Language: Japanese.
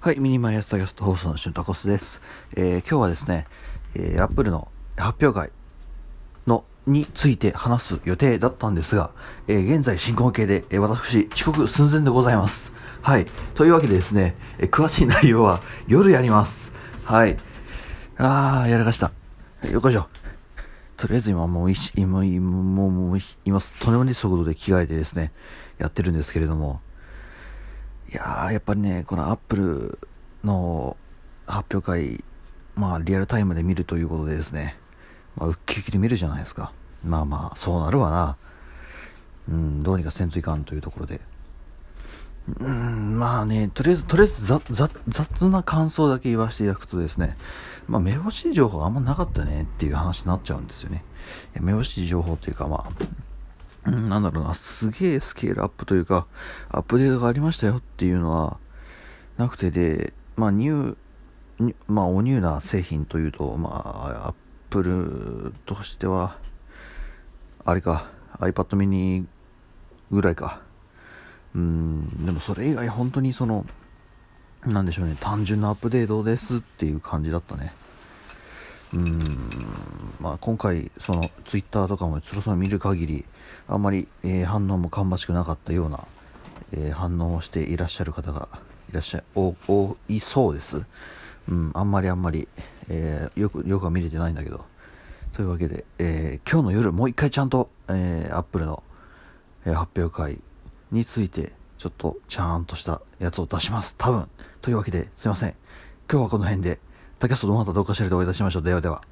はい、ミニマイアスタキャスト放送のシュンタコスです。えー、今日はですね、えー、Apple の発表会のについて話す予定だったんですが、えー、現在進行形で、えー、私、遅刻寸前でございます。はい。というわけでですね、えー、詳しい内容は夜やります。はい。あー、やらかした。よっこいしょ。とりあえず今もう、今、今、もう、もう、今、とんでもない速度で着替えてですね、やってるんですけれども、いやー、やっぱりね、このアップルの発表会、まあ、リアルタイムで見るということでですね、まあ、ウッキウキで見るじゃないですか。まあまあ、そうなるわな。うん、どうにかせんといかんというところで。うん、まあね、とりあえず、とりあえず雑雑な感想だけ言わせていただくとですね、まあ、目星情報あんまなかったねっていう話になっちゃうんですよね。目星情報というか、まあ、なんだろうな、すげえスケールアップというか、アップデートがありましたよっていうのはなくてで、まあ、ニュー、まあ、おニューな製品というと、まあ、アップルとしては、あれか、iPad mini ぐらいか。うん、でもそれ以外本当にその、なんでしょうね、単純なアップデートですっていう感じだったね。うん、まあ、今回、そのツイッターとかもそろそろ見る限り、あんまり、えー、反応も芳しくなかったような、えー、反応をしていらっしゃる方がいらっしゃ多いそうです。うん、あんまりあんまり、えー、よく、よくは見れてないんだけど。というわけで、え、今日の夜もう一回ちゃんと、えー、アップルの、え、発表会について、ちょっとちゃんとしたやつを出します。多分。というわけで、すいません。今日はこの辺で。タキャストどなたどうかしらでお会いいたしましょう。ではでは。